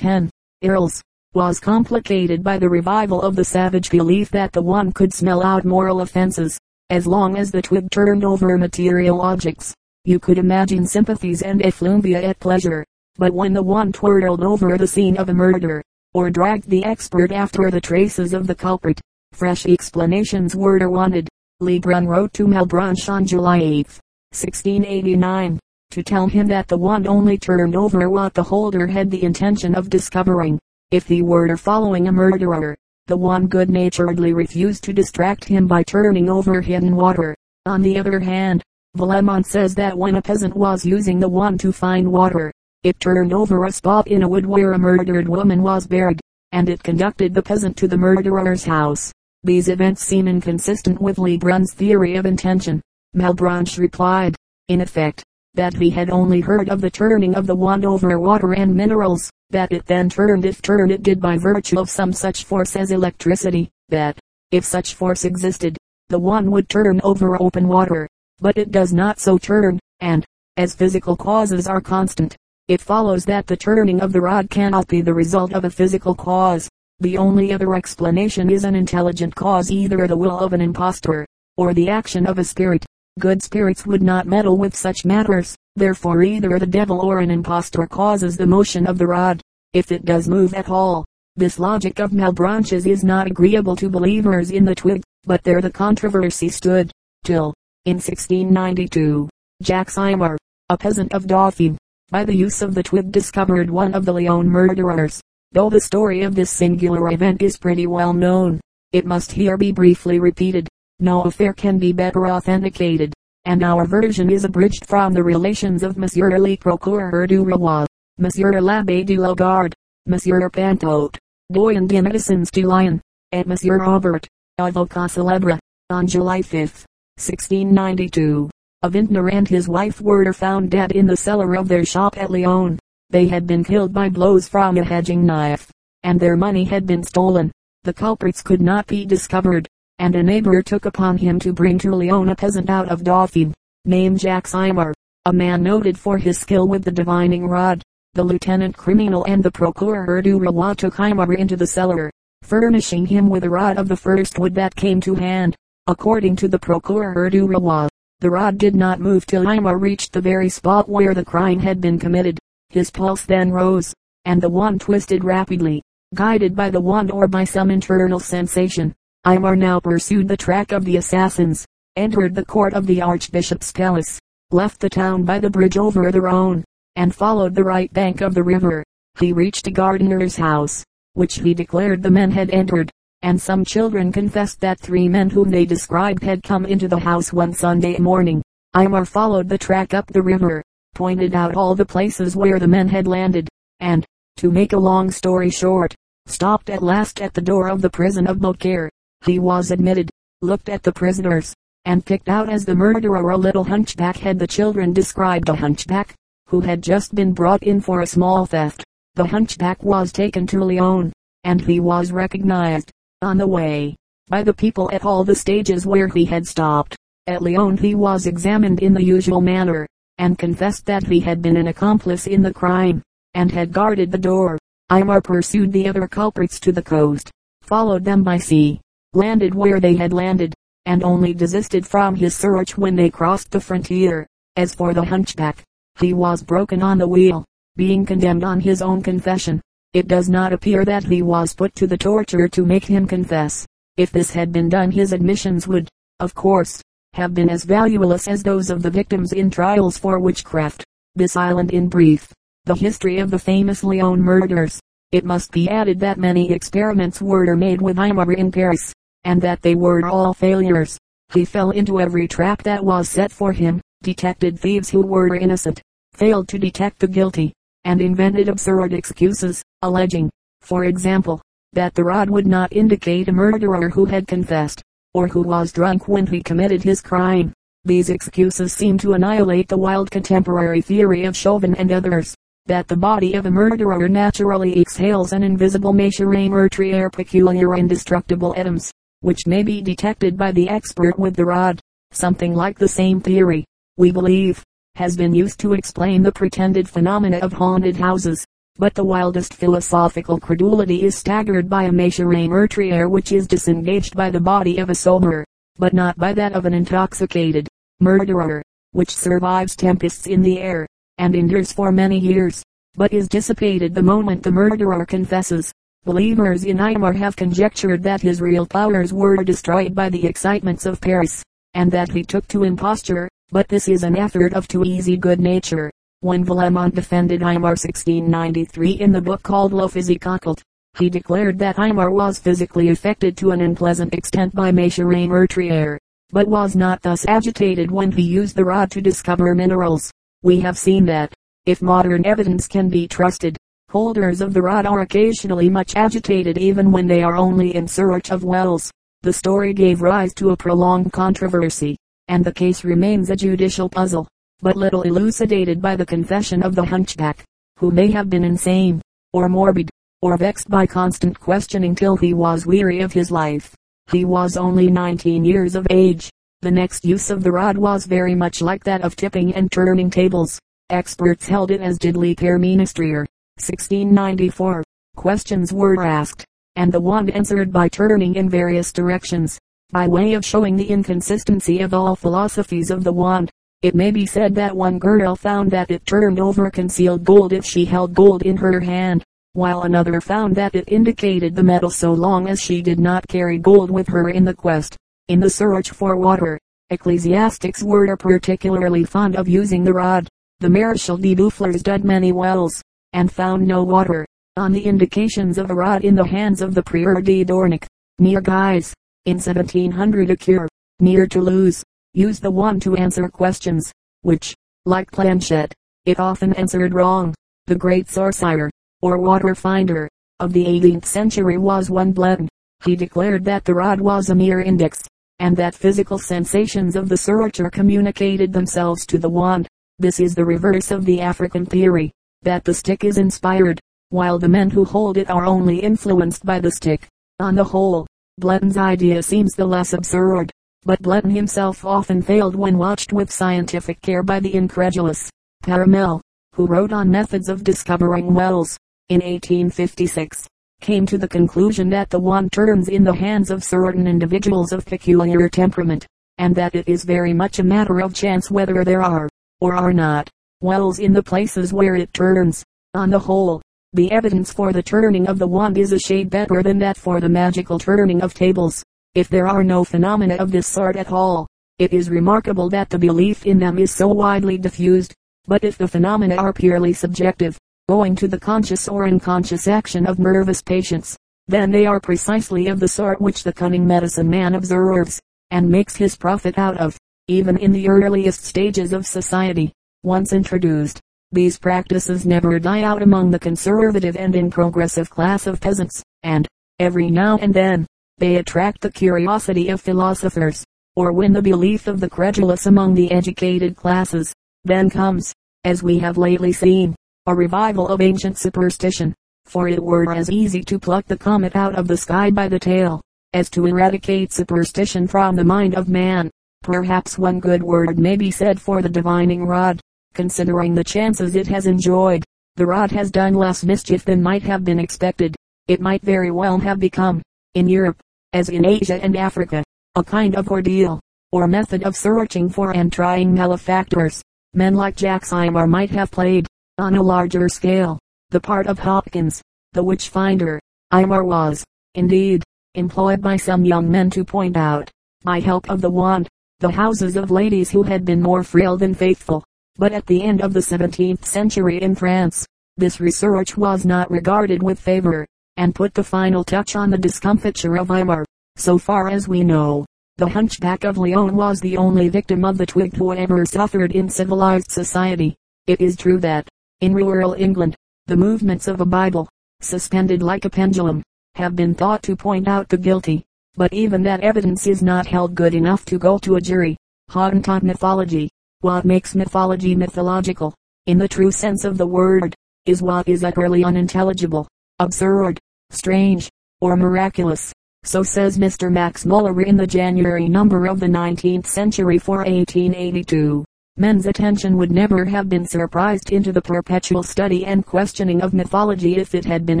10. Earls, was complicated by the revival of the savage belief that the one could smell out moral offenses, as long as the twig turned over material objects. You could imagine sympathies and effluvia at pleasure. But when the one twirled over the scene of a murder, or dragged the expert after the traces of the culprit, fresh explanations were wanted. Lebrun wrote to Malebranche on July 8, 1689, to tell him that the wand only turned over what the holder had the intention of discovering. If he were following a murderer, the wand good-naturedly refused to distract him by turning over hidden water. On the other hand, Vallemont says that when a peasant was using the wand to find water, it turned over a spot in a wood where a murdered woman was buried, and it conducted the peasant to the murderer's house. These events seem inconsistent with Lebrun's theory of intention. Malebranche replied, in effect, that he had only heard of the turning of the wand over water and minerals, that it then turned if turned it did by virtue of some such force as electricity, that, if such force existed, the wand would turn over open water, but it does not so turn, and, as physical causes are constant, it follows that the turning of the rod cannot be the result of a physical cause. The only other explanation is an intelligent cause either the will of an impostor, or the action of a spirit. Good spirits would not meddle with such matters, therefore either the devil or an impostor causes the motion of the rod, if it does move at all. This logic of Malebranche's is not agreeable to believers in the twig, but there the controversy stood, till, in 1692, Jacques Aymar, a peasant of Dauphine, by the use of the twig discovered one of the Lyon murderers. Though the story of this singular event is pretty well known, it must here be briefly repeated. No affair can be better authenticated, and our version is abridged from the relations of Monsieur le Procureur du Roi, Monsieur l'Abbé de la Garde, Monsieur Panthot, Doyen de Medicines de Lyon, and Monsieur Robert, avocat célèbre, on July 5, 1692. A vintner and his wife were found dead in the cellar of their shop at Lyon. They had been killed by blows from a hedging knife, and their money had been stolen. The culprits could not be discovered, and a neighbor took upon him to bring to Lyon a peasant out of Dauphine, named Jacques Aymar, a man noted for his skill with the divining rod. The lieutenant criminal and the procureur du roi took Aymar into the cellar, furnishing him with a rod of the first wood that came to hand. According to the procureur du roi, the rod did not move till Aymar reached the very spot where the crime had been committed. His pulse then rose, and the wand twisted rapidly, guided by the wand or by some internal sensation. Aymar now pursued the track of the assassins, entered the court of the archbishop's palace, left the town by the bridge over the Rhone, and followed the right bank of the river. He reached a gardener's house, which he declared the men had entered and some children confessed that three men whom they described had come into the house one Sunday morning. Aymar followed the track up the river, pointed out all the places where the men had landed, and, to make a long story short, stopped at last at the door of the prison of Beaucaire. He was admitted, looked at the prisoners, and picked out as the murderer a little hunchback had the children described a hunchback, who had just been brought in for a small theft. The hunchback was taken to Lyon, and he was recognized on the way, by the people at all the stages where he had stopped. At Lyon he was examined in the usual manner, and confessed that he had been an accomplice in the crime, and had guarded the door. Aymar pursued the other culprits to the coast, followed them by sea, landed where they had landed, and only desisted from his search when they crossed the frontier. As for the hunchback, he was broken on the wheel, being condemned on his own confession. It does not appear that he was put to the torture to make him confess. If this had been done his admissions would, of course, have been as valueless as those of the victims in trials for witchcraft. This island in brief, the history of the famous Lyon murders. It must be added that many experiments were made with Aymar in Paris, and that they were all failures. He fell into every trap that was set for him, detected thieves who were innocent, failed to detect the guilty, and invented absurd excuses, alleging, for example, that the rod would not indicate a murderer who had confessed, or who was drunk when he committed his crime. These excuses seem to annihilate the wild contemporary theory of Chauvin and others, that the body of a murderer naturally exhales an invisible matière meurtrière peculiar indestructible atoms, which may be detected by the expert with the rod. Something like the same theory, we believe, has been used to explain the pretended phenomena of haunted houses. but the wildest philosophical credulity is staggered by a matière meurtrière which is disengaged by the body of a sober, but not by that of an intoxicated, murderer, which survives tempests in the air, and endures for many years, but is dissipated the moment the murderer confesses. Believers in Aymar have conjectured that his real powers were destroyed by the excitements of Paris, and that he took to imposture, but this is an effort of too easy good nature. When Vallemont defended Aymar 1693 in the book called Le Physique Occult, he declared that Aymar was physically affected to an unpleasant extent by matière meurtrière, but was not thus agitated when he used the rod to discover minerals. We have seen that, if modern evidence can be trusted, holders of the rod are occasionally much agitated even when they are only in search of wells. The story gave rise to a prolonged controversy, and the case remains a judicial puzzle, but little elucidated by the confession of the hunchback, who may have been insane, or morbid, or vexed by constant questioning till he was weary of his life. He was only 19 years of age. The next use of the rod was very much like that of tipping and turning tables. Experts held it as did Le Père Ménestrier. 1694. Questions were asked, and the wand answered by turning in various directions. By way of showing the inconsistency of all philosophies of the wand, it may be said that one girl found that it turned over concealed gold if she held gold in her hand while another found that it indicated the metal so long as she did not carry gold with her in the quest. In the search for water, ecclesiastics were particularly fond of using the rod. The Marechal de Boufflers dug many wells, and found no water. On the indications of a rod in the hands of the Prieur de Dornac, near Guise, in 1700 a cure, near Toulouse, used the wand to answer questions, which, like Planchette, it often answered wrong. The great sorcerer, or water finder, of the 18th century was one Bleton. He declared that the rod was a mere index, and that physical sensations of the searcher communicated themselves to the wand. This is the reverse of the African theory, that the stick is inspired, while the men who hold it are only influenced by the stick. On the whole, Bleton's idea seems the less absurd, but Bleton himself often failed when watched with scientific care by the incredulous. Paramelle, who wrote on methods of discovering wells, in 1856, came to the conclusion that the wand turns in the hands of certain individuals of peculiar temperament, and that it is very much a matter of chance whether there are, or are not, wells in the places where it turns. On the whole, the evidence for the turning of the wand is a shade better than that for the magical turning of tables. If there are no phenomena of this sort at all, it is remarkable that the belief in them is so widely diffused. But if the phenomena are purely subjective, owing to the conscious or unconscious action of nervous patients, then they are precisely of the sort which the cunning medicine man observes, and makes his profit out of, even in the earliest stages of society. Once introduced, these practices never die out among the conservative and in progressive class of peasants, and, every now and then, they attract the curiosity of philosophers, or win the belief of the credulous among the educated classes. Then comes, as we have lately seen, a revival of ancient superstition, for it were as easy to pluck the comet out of the sky by the tail, as to eradicate superstition from the mind of man. Perhaps one good word may be said for the divining rod, considering the chances it has enjoyed. The rod has done less mischief than might have been expected. It might very well have become, in Europe, as in Asia and Africa, a kind of ordeal, or method of searching for and trying malefactors. Men like Jacques Aymar might have played, on a larger scale, the part of Hopkins, the witch finder. Aymar was, indeed, employed by some young men to point out, by help of the wand, the houses of ladies who had been more frail than faithful. But at the end of the 17th century in France, this research was not regarded with favor, and put the final touch on the discomfiture of Aymar. So far as we know, the hunchback of Lyon was the only victim of the twig who ever suffered in civilized society. It is true that, in rural England, the movements of a Bible, suspended like a pendulum, have been thought to point out the guilty. But even that evidence is not held good enough to go to a jury. Hottentot mythology. What makes mythology mythological, in the true sense of the word, is what is utterly unintelligible, absurd, strange, or miraculous. So says Mr. Max Muller in the January number of the 19th century for 1882. men's attention would never have been surprised into the perpetual study and questioning of mythology if it had been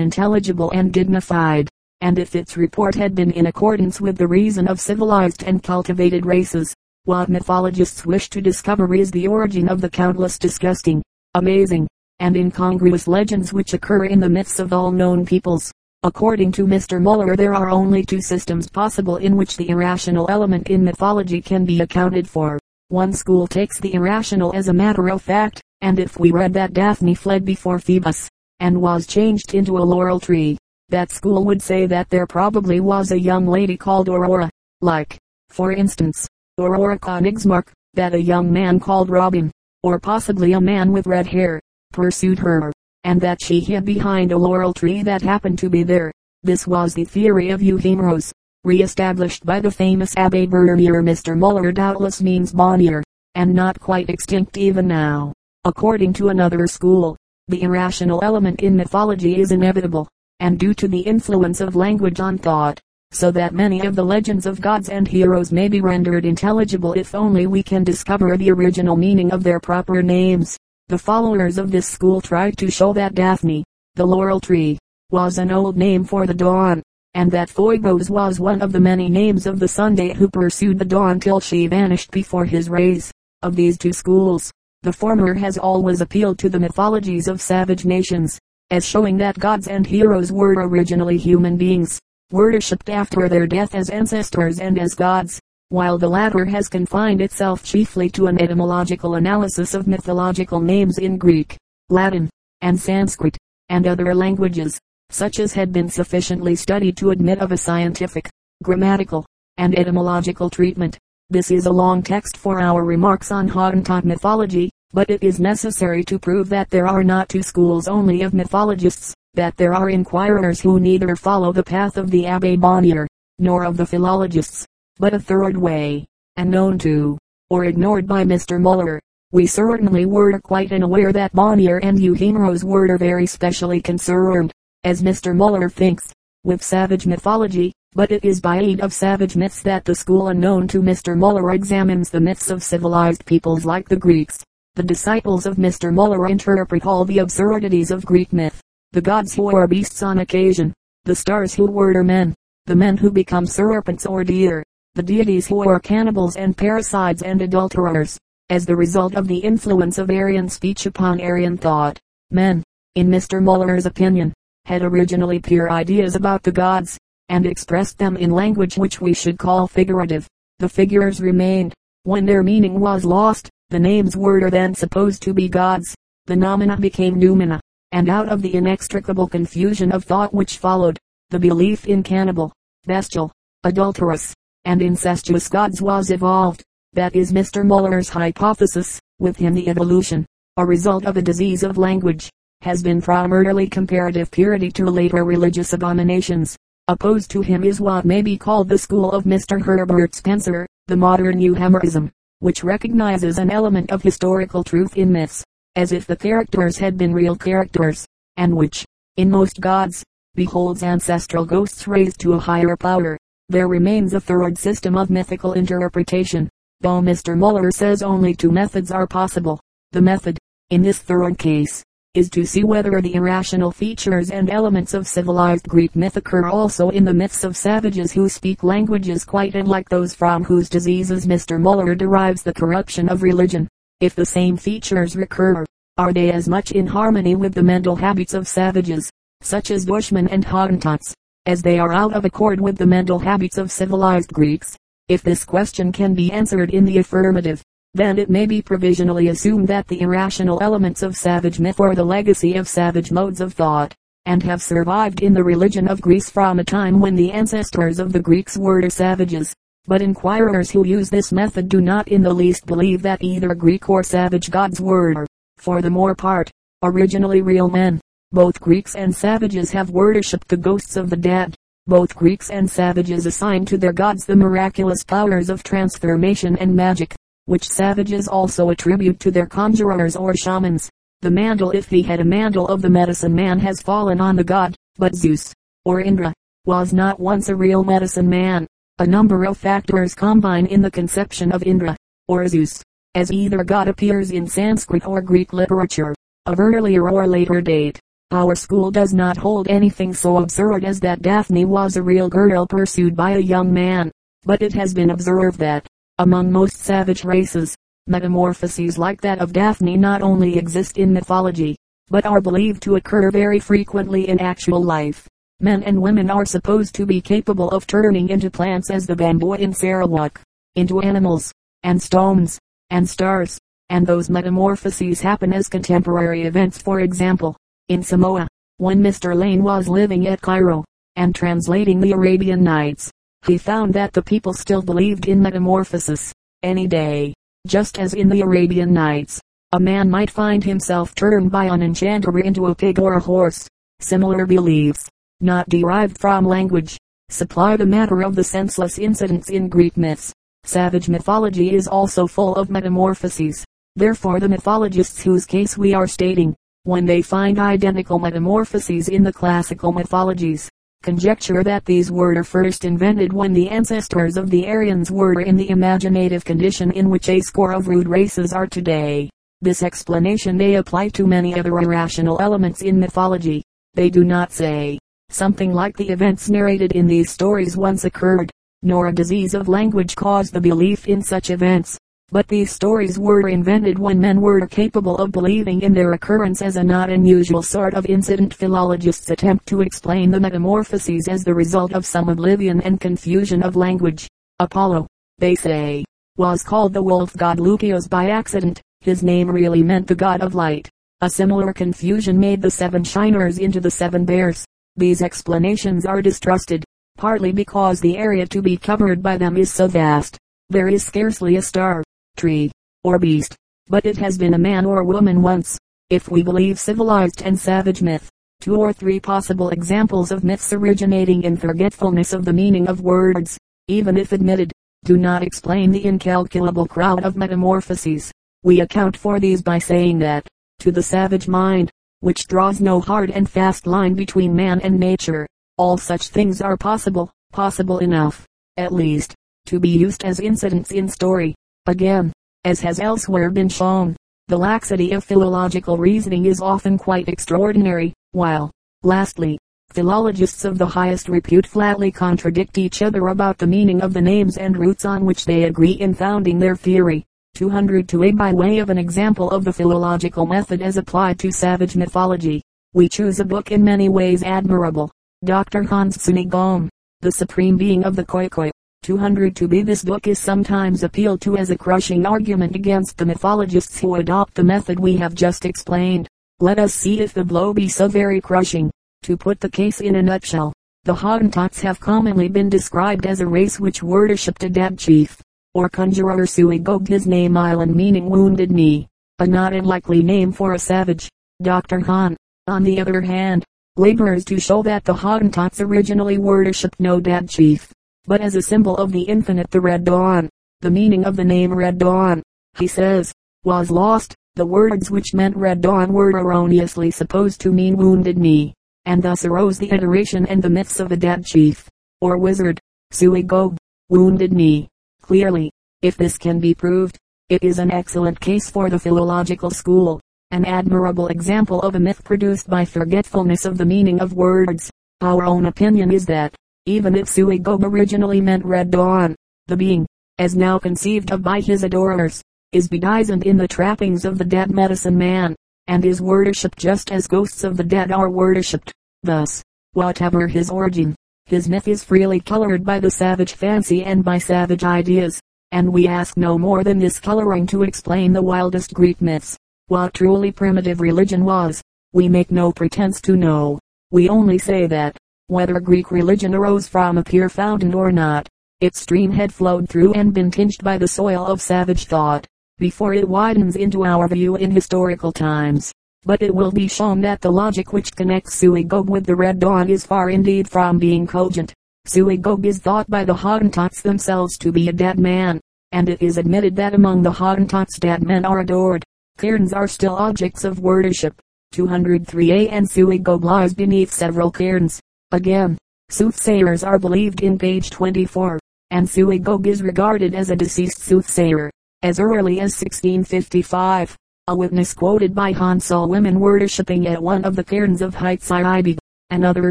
intelligible and dignified, and if its report had been in accordance with the reason of civilized and cultivated races. What mythologists wish to discover is the origin of the countless disgusting, amazing, and incongruous legends which occur in the myths of all known peoples. According to Mr. Muller there are only two systems possible in which the irrational element in mythology can be accounted for. One school takes the irrational as a matter of fact, and if we read that Daphne fled before Phoebus, and was changed into a laurel tree, that school would say that there probably was a young lady called Aurora, like, for instance, Aurora Königsmark, that a young man called Robin, or possibly a man with red hair, pursued her, and that she hid behind a laurel tree that happened to be there. This was the theory of Euhemeros, re-established by the famous Abbe Bernier. Mr. Muller doubtless means Banier, and not quite extinct even now. According to another school, the irrational element in mythology is inevitable, and due to the influence of language on thought, so that many of the legends of gods and heroes may be rendered intelligible if only we can discover the original meaning of their proper names. The followers of this school tried to show that Daphne, the laurel tree, was an old name for the dawn, and that Phoebus was one of the many names of the Sunday who pursued the dawn till she vanished before his rays. Of these two schools, the former has always appealed to the mythologies of savage nations, as showing that gods and heroes were originally human beings, worshipped after their death as ancestors and as gods, while the latter has confined itself chiefly to an etymological analysis of mythological names in Greek, Latin, and Sanskrit, and other languages such as had been sufficiently studied to admit of a scientific, grammatical, and etymological treatment. This is a long text for our remarks on Hottentot mythology, but it is necessary to prove that there are not two schools only of mythologists, that there are inquirers who neither follow the path of the Abbe Banier, nor of the philologists, but a third way, unknown to, or ignored by Mr. Muller. We certainly were quite unaware that Banier and Euhemeros were very specially concerned as Mr. Muller thinks, with savage mythology, but it is by aid of savage myths that the school unknown to Mr. Muller examines the myths of civilized peoples like the Greeks. The disciples of Mr. Muller interpret all the absurdities of Greek myth. The gods who are beasts on occasion, the stars who were men, the men who become serpents or deer, the deities who are cannibals and parricides and adulterers, as the result of the influence of Aryan speech upon Aryan thought. Men, in Mr. Muller's opinion, had originally pure ideas about the gods, and expressed them in language which we should call figurative. The figures remained. When their meaning was lost, the names were then supposed to be gods. The nomina became numina, and out of the inextricable confusion of thought which followed, the belief in cannibal, bestial, adulterous, and incestuous gods was evolved. That is Mr. Muller's hypothesis. With him the evolution, a result of a disease of language, has been primarily comparative purity to later religious abominations. Opposed to him is what may be called the school of Mr. Herbert Spencer, the modern Euhemerism, which recognizes an element of historical truth in myths, as if the characters had been real characters, and which, in most gods, beholds ancestral ghosts raised to a higher power. There remains a third system of mythical interpretation, though Mr. Muller says only two methods are possible. The method, in this third case, is to see whether the irrational features and elements of civilized Greek myth occur also in the myths of savages who speak languages quite unlike those from whose diseases Mr. Muller derives the corruption of religion. If the same features recur, are they as much in harmony with the mental habits of savages, such as Bushmen and Hottentots, as they are out of accord with the mental habits of civilized Greeks? If this question can be answered in the affirmative, then it may be provisionally assumed that the irrational elements of savage myth are the legacy of savage modes of thought, and have survived in the religion of Greece from a time when the ancestors of the Greeks were savages. But inquirers who use this method do not in the least believe that either Greek or savage gods were, for the more part, originally real men. Both Greeks and savages have worshipped the ghosts of the dead. Both Greeks and savages assign to their gods the miraculous powers of transformation and magic which savages also attribute to their conjurers or shamans. The mantle if he had a mantle of the medicine man has fallen on the god, but Zeus, or Indra, was not once a real medicine man. A number of factors combine in the conception of Indra, or Zeus, as either god appears in Sanskrit or Greek literature, of earlier or later date. Our school does not hold anything so absurd as that Daphne was a real girl pursued by a young man, but it has been observed that, among most savage races, metamorphoses like that of Daphne not only exist in mythology, but are believed to occur very frequently in actual life. Men and women are supposed to be capable of turning into plants as the bamboo in Sarawak, into animals, and stones, and stars, and those metamorphoses happen as contemporary events for example, in Samoa, when Mr. Lane was living at Cairo, and translating the Arabian Nights, he found that the people still believed in metamorphosis, any day, just as in the Arabian Nights, a man might find himself turned by an enchanter into a pig or a horse. Similar beliefs, not derived from language, supply the matter of the senseless incidents in Greek myths. Savage mythology is also full of metamorphoses. Therefore the mythologists whose case we are stating, when they find identical metamorphoses in the classical mythologies, conjecture that these were first invented when the ancestors of the Aryans were in the imaginative condition in which a score of rude races are today. This explanation they apply to many other irrational elements in mythology. They do not say, something like the events narrated in these stories once occurred nor a disease of language caused the belief in such events. But these stories were invented when men were capable of believing in their occurrence as a not unusual sort of incident. Philologists attempt to explain the metamorphoses as the result of some oblivion and confusion of language. Apollo, they say, was called the wolf god Lucius by accident. His name really meant the god of light. A similar confusion made the seven shiners into the seven bears. These explanations are distrusted partly because the area to be covered by them is so vast. There is scarcely a star, tree, or beast, but it has been a man or woman once. If we believe civilized and savage myth, two or three possible examples of myths originating in forgetfulness of the meaning of words, even if admitted, do not explain the incalculable crowd of metamorphoses. We account for these by saying that, to the savage mind, which draws no hard and fast line between man and nature, all such things are possible, possible enough, at least, to be used as incidents in story. Again, as has elsewhere been shown, the laxity of philological reasoning is often quite extraordinary, while, lastly, philologists of the highest repute flatly contradict each other about the meaning of the names and roots on which they agree in founding their theory. 202a by way of an example of the philological method as applied to savage mythology, we choose a book in many ways admirable, Dr. Hahn's Tsuni-Goam, the supreme being of the Khoikhoi. 202b This book is sometimes appealed to as a crushing argument against the mythologists who adopt the method we have just explained. Let us see if the blow be so very crushing. To put the case in a nutshell, the Hottentots have commonly been described as a race which worshipped a dead chief, or conjurer Suigog his name island meaning wounded knee, a not unlikely name for a savage. Dr. Hahn, on the other hand, labors to show that the Hottentots originally worshipped no dead chief, but as a symbol of the infinite the Red Dawn. The meaning of the name Red Dawn, he says, was lost. The words which meant Red Dawn were erroneously supposed to mean wounded knee, and thus arose the iteration and the myths of the dead chief, or wizard, Suigog, wounded knee. Clearly, if this can be proved, it is an excellent case for the philological school an admirable example of a myth produced by forgetfulness of the meaning of words. Our own opinion is that, even if Suigog originally meant Red Dawn, the being, as now conceived of by his adorers, is bedizened in the trappings of the dead medicine man, and is worshipped just as ghosts of the dead are worshipped. Thus, whatever his origin, his myth is freely colored by the savage fancy and by savage ideas, and we ask no more than this coloring to explain the wildest Greek myths what truly primitive religion was. We make no pretense to know. We only say that, whether Greek religion arose from a pure fountain or not, its stream had flowed through and been tinged by the soil of savage thought, before it widens into our view in historical times. But it will be shown that the logic which connects Suigog with the Red Dawn is far indeed from being cogent. Suigog is thought by the Hottentots themselves to be a dead man, and it is admitted that among the Hottentots dead men are adored. Cairns are still objects of worship. 203a and Suigog lies beneath several cairns. Again, soothsayers are believed in page 24, and Suigog is regarded as a deceased soothsayer. as early as 1655. A witness quoted by Hahn saw women worshipping at one of the cairns of Heitsiibe. Another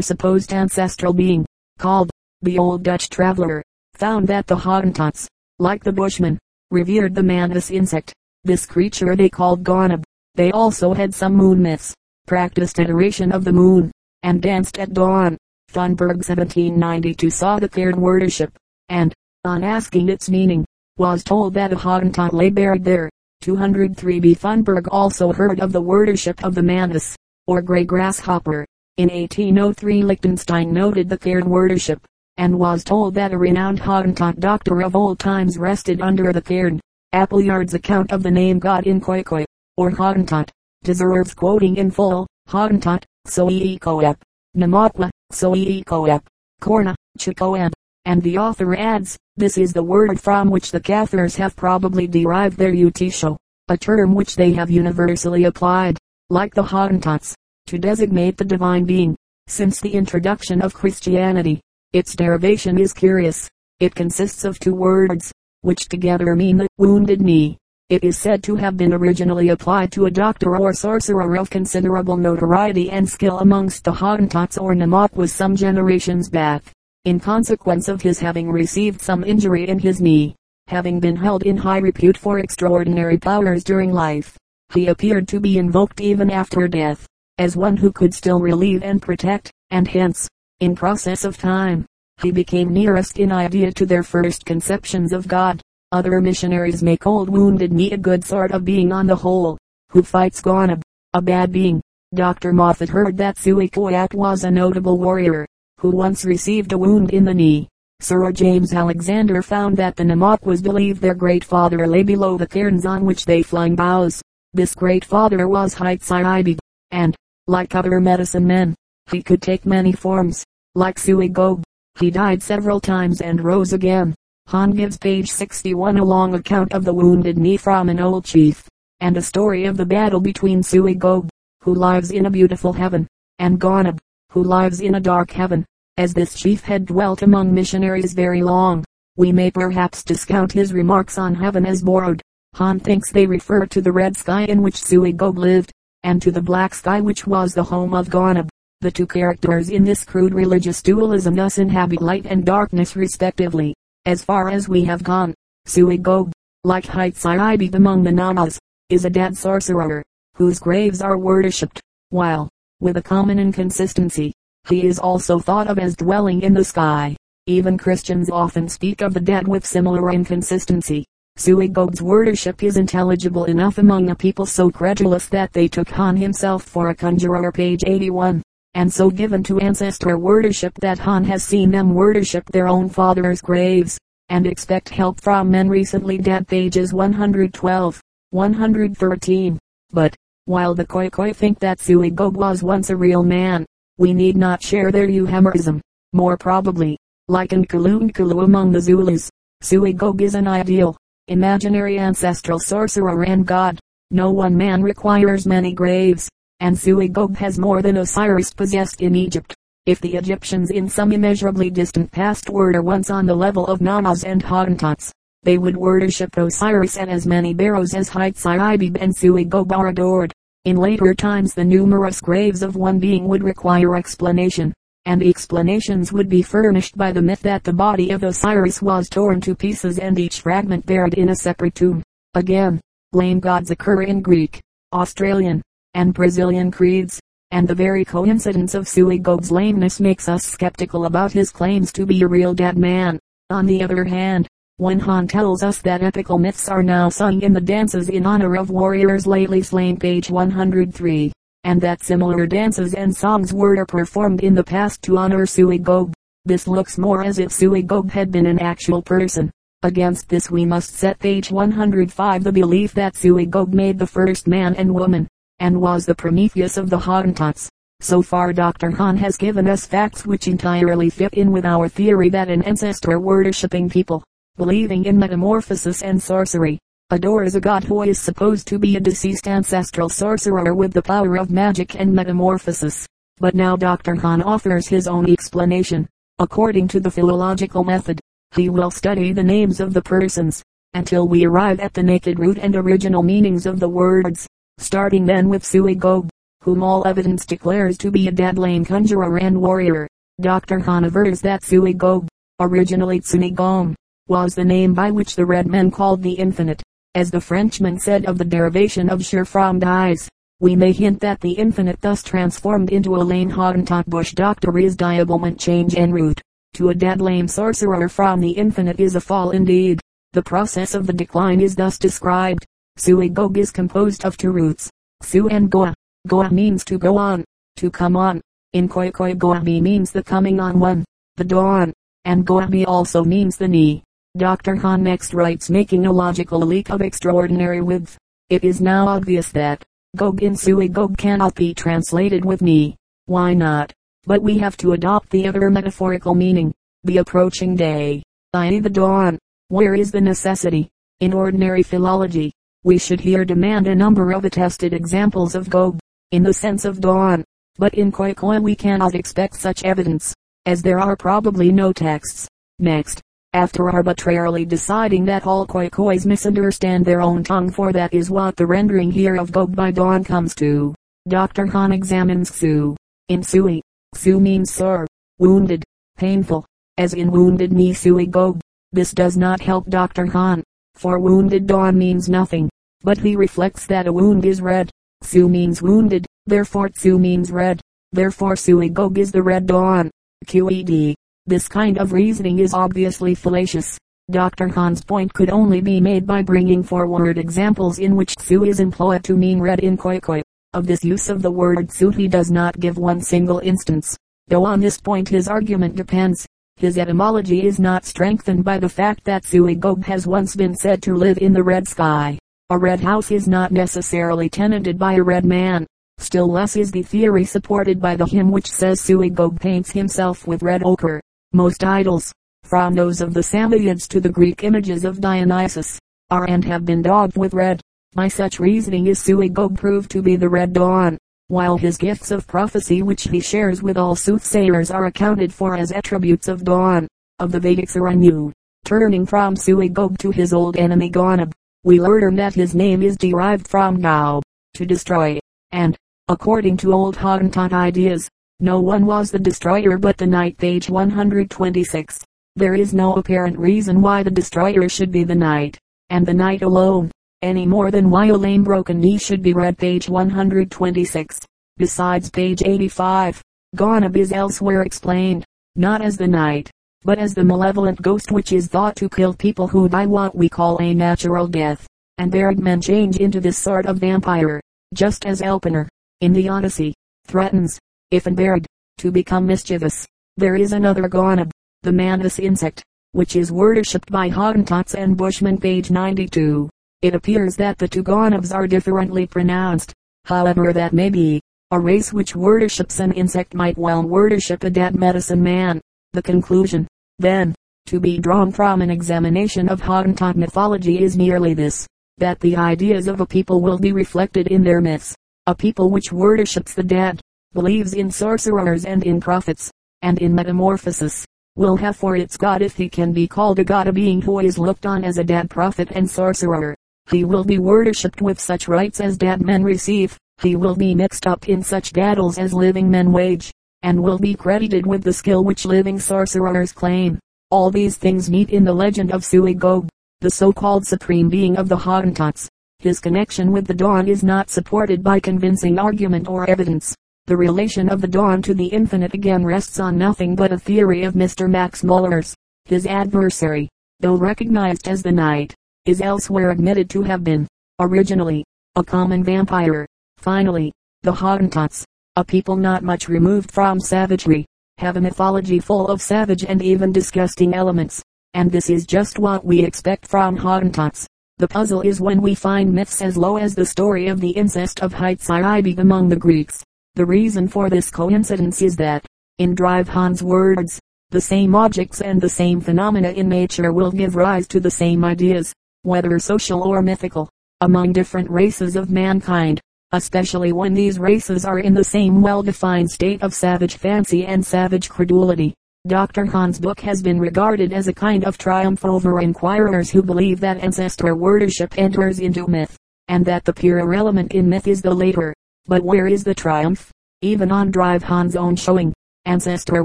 supposed ancestral being, called the old Dutch traveler, found that the Hottentots, like the Bushmen, revered the mantis insect. This creature they called Gonab. They also had some moon myths, practiced adoration of the moon, and danced at dawn. Thunberg 1792 saw the cairn worship, and, on asking its meaning, was told that a Hottentot lay buried there. 203b Thunberg also heard of the worship of the mantis, or gray grasshopper. In 1803 Lichtenstein noted the cairn worship, and was told that a renowned Hottentot doctor of old times rested under the cairn. Appleyard's account of the name God in Khoikhoi, or Hottentot, deserves quoting in full. Hottentot, Soeikoep, Namakwa, Soeikoep, Korna, Chikoeb. And the author adds, this is the word from which the Cathars have probably derived their Utisho, a term which they have universally applied, like the Hottentots, to designate the divine being. Since the introduction of Christianity, its derivation is curious. It consists of two words, which together mean the wounded knee. It is said to have been originally applied to a doctor or sorcerer of considerable notoriety and skill amongst the Hottentots or Namaquas some generations back in consequence of his having received some injury in his knee. Having been held in high repute for extraordinary powers during life, he appeared to be invoked even after death, as one who could still relieve and protect, and hence, in process of time, he became nearest in idea to their first conceptions of God. Other missionaries make old wounded knee a good sort of being on the whole, who fights Gonab, a bad being. Dr. Moffat heard that Suikoyat was a notable warrior, who once received a wound in the knee. Sir James Alexander found that the Namaquas believed their great father lay below the cairns on which they flung boughs. This great father was Heitsiibe, and, like other medicine men, he could take many forms. Like Suigob, he died several times and rose again. Hahn gives page 61 a long account of the wounded knee from an old chief, and a story of the battle between Suigob, who lives in a beautiful heaven, and Gonab, who lives in a dark heaven. As this chief had dwelt among missionaries very long, we may perhaps discount his remarks on heaven as borrowed. Hahn thinks they refer to the red sky in which Suigob lived, and to the black sky which was the home of Gonab. The two characters in this crude religious dualism thus inhabit light and darkness respectively. As far as we have gone, Suigob, like Heitsiibe among the Namas, is a dead sorcerer, whose graves are worshipped, while, with a common inconsistency. He is also thought of as dwelling in the sky. Even Christians often speak of the dead with similar inconsistency. Suigob's worship is intelligible enough among a people so credulous that they took Hahn himself for a conjurer page 81, and so given to ancestor worship that Hahn has seen them worship their own fathers' graves, and expect help from men recently dead pages 112, 113. But, while the Khoikhoi think that Suigob was once a real man, we need not share their euhemerism. More probably, like Nkulunkulu among the Zulus, Suigob is an ideal, imaginary ancestral sorcerer and god. No one man requires many graves, and Suigob has more than Osiris possessed in Egypt. If the Egyptians in some immeasurably distant past were once on the level of Namas and Hottentots, they would worship Osiris and as many barrows as Heitsiibe and Suigob are adored. In later times the numerous graves of one being would require explanation, and explanations would be furnished by the myth that the body of Osiris was torn to pieces and each fragment buried in a separate tomb. Again, lame gods occur in Greek, Australian, and Brazilian creeds, and the very coincidence of Suigob's lameness makes us skeptical about his claims to be a real dead man. On the other hand, when Hahn tells us that epical myths are now sung in the dances in honor of warriors lately slain page 103, and that similar dances and songs were performed in the past to honor Suigob. This looks more as if Suigob had been an actual person. Against this we must set page 105 the belief that Suigob made the first man and woman, and was the Prometheus of the Hottentots. So far Dr. Hahn has given us facts which entirely fit in with our theory that an ancestor worshipping people, believing in metamorphosis and sorcery, adores a god who is supposed to be a deceased ancestral sorcerer with the power of magic and metamorphosis. But now Dr. Hahn offers his own explanation. According to the philological method, he will study the names of the persons, until we arrive at the naked root and original meanings of the words, starting then with Suigog, whom all evidence declares to be a dead lame conjurer and warrior. Dr. Hahn avers that Suigog, originally Tsuni-Goam, was the name by which the red men called the infinite, as the Frenchman said of the derivation of Sher from dies. We may hint that the infinite thus transformed into a lame Hottentot bush doctor is diablement change en route. To a dead lame sorcerer from the infinite is a fall indeed. The process of the decline is thus described. Suigog is composed of two roots. Su and Goa. Goa means to go on, to come on. In Khoi Khoi Goabi means the coming on one, the dawn, and Goabi also means the knee. Dr. Hahn next writes making a logical leak of extraordinary width. It is now obvious that Gog in Sui Gog cannot be translated with me. Why not? But we have to adopt the other metaphorical meaning, the approaching day, i.e. the dawn. Where is the necessity? In ordinary philology, we should here demand a number of attested examples of Gog, in the sense of dawn. But in Khoi Khoi we cannot expect such evidence, as there are probably no texts. Next, after arbitrarily deciding that all Khoi Khois misunderstand their own tongue for that is what the rendering here of Gog by dawn comes to, Dr. Hahn examines Su. In Sui, Su means sore, wounded, painful, as in wounded knee Sui Gog. This does not help Dr. Hahn, for wounded dawn means nothing, but he reflects that a wound is red. Su means wounded, therefore Tsu means red. Therefore Suigog is the red dawn. QED. This kind of reasoning is obviously fallacious. Dr. Hahn's point could only be made by bringing forward examples in which Tsu is employed to mean red in Khoi. Of this use of the word Tsu he does not give one single instance. Though on this point his argument depends. His etymology is not strengthened by the fact that Suigog has once been said to live in the red sky. A red house is not necessarily tenanted by a red man. Still less is the theory supported by the hymn which says Suigog paints himself with red ochre. Most idols, from those of the Samoyeds to the Greek images of Dionysus, are and have been daubed with red. By such reasoning is Suigog proved to be the red dawn, while his gifts of prophecy which he shares with all soothsayers are accounted for as attributes of dawn, of the Vedic Saranyu. Turning from Suigob to his old enemy Gonab, we learn that his name is derived from Gaub, to destroy, and, according to old Hottentot ideas, no one was the destroyer but the night page 126. There is no apparent reason why the destroyer should be the night, and the night alone, any more than why a lame broken knee should be read page 126. Besides page 85, Gonab is elsewhere explained, not as the night, but as the malevolent ghost which is thought to kill people who die what we call a natural death, and buried men change into this sort of vampire, just as Elpenor, in the Odyssey, threatens, if unburied, to become mischievous. There is another Gonab, the mantis insect, which is worshipped by Hottentots and Bushmen page 92. It appears that the two are differently pronounced. However that may be, a race which worships an insect might well worship a dead medicine man. The conclusion, then, to be drawn from an examination of Hottentot mythology is merely this, that the ideas of a people will be reflected in their myths. A people which worships the dead, believes in sorcerers and in prophets, and in metamorphosis, will have for its god if he can be called a god a being who is looked on as a dead prophet and sorcerer. He will be worshipped with such rites as dead men receive. He will be mixed up in such battles as living men wage and will be credited with the skill which living sorcerers claim. All these things meet in the legend of Suigog, the so-called supreme being of the Hottentots. His connection with the dawn is not supported by convincing argument or evidence. The relation of the dawn to the infinite again rests on nothing but a theory of Mr. Max Muller's. His adversary, though recognized as the night, is elsewhere admitted to have been, originally, a common vampire. Finally, the Hottentots, a people not much removed from savagery, have a mythology full of savage and even disgusting elements. And this is just what we expect from Hottentots. The puzzle is when we find myths as low as the story of the incest of Hypsiribe among the Greeks. The reason for this coincidence is that, in Drive Hahn's words, the same objects and the same phenomena in nature will give rise to the same ideas, whether social or mythical, among different races of mankind especially when these races are in the same well-defined state of savage fancy and savage credulity. Dr. Hahn's book has been regarded as a kind of triumph over inquirers who believe that ancestor worship enters into myth, and that the purer element in myth is the later. But where is the triumph? Even on Drive Hahn's own showing, ancestor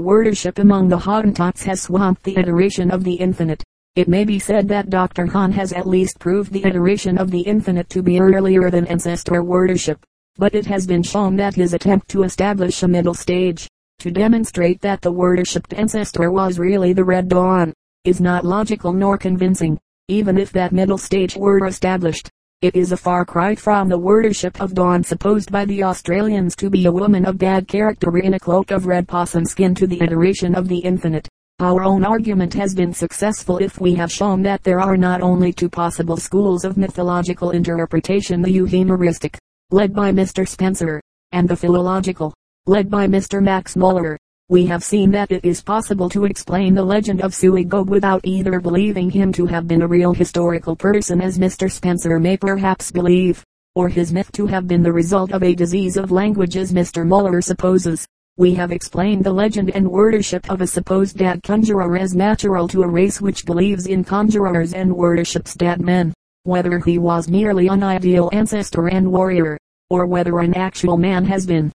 worship among the Hottentots has swamped the iteration of the infinite. It may be said that Dr. Hahn has at least proved the iteration of the infinite to be earlier than ancestor worship but it has been shown that his attempt to establish a middle stage, to demonstrate that the worshipped ancestor was really the Red Dawn, is not logical nor convincing. Even if that middle stage were established, it is a far cry from the worship of Dawn supposed by the Australians to be a woman of bad character in a cloak of red possum skin to the adoration of the infinite. Our own argument has been successful if we have shown that there are not only two possible schools of mythological interpretation the euhemeristic, led by Mr. Spencer, and the philological, led by Mr. Max Muller. We have seen that it is possible to explain the legend of Suigog without either believing him to have been a real historical person as Mr. Spencer may perhaps believe, or his myth to have been the result of a disease of language as Mr. Muller supposes. We have explained the legend and worship of a supposed dead conjurer as natural to a race which believes in conjurers and worships dead men whether he was merely an ideal ancestor and warrior, or whether an actual man has been,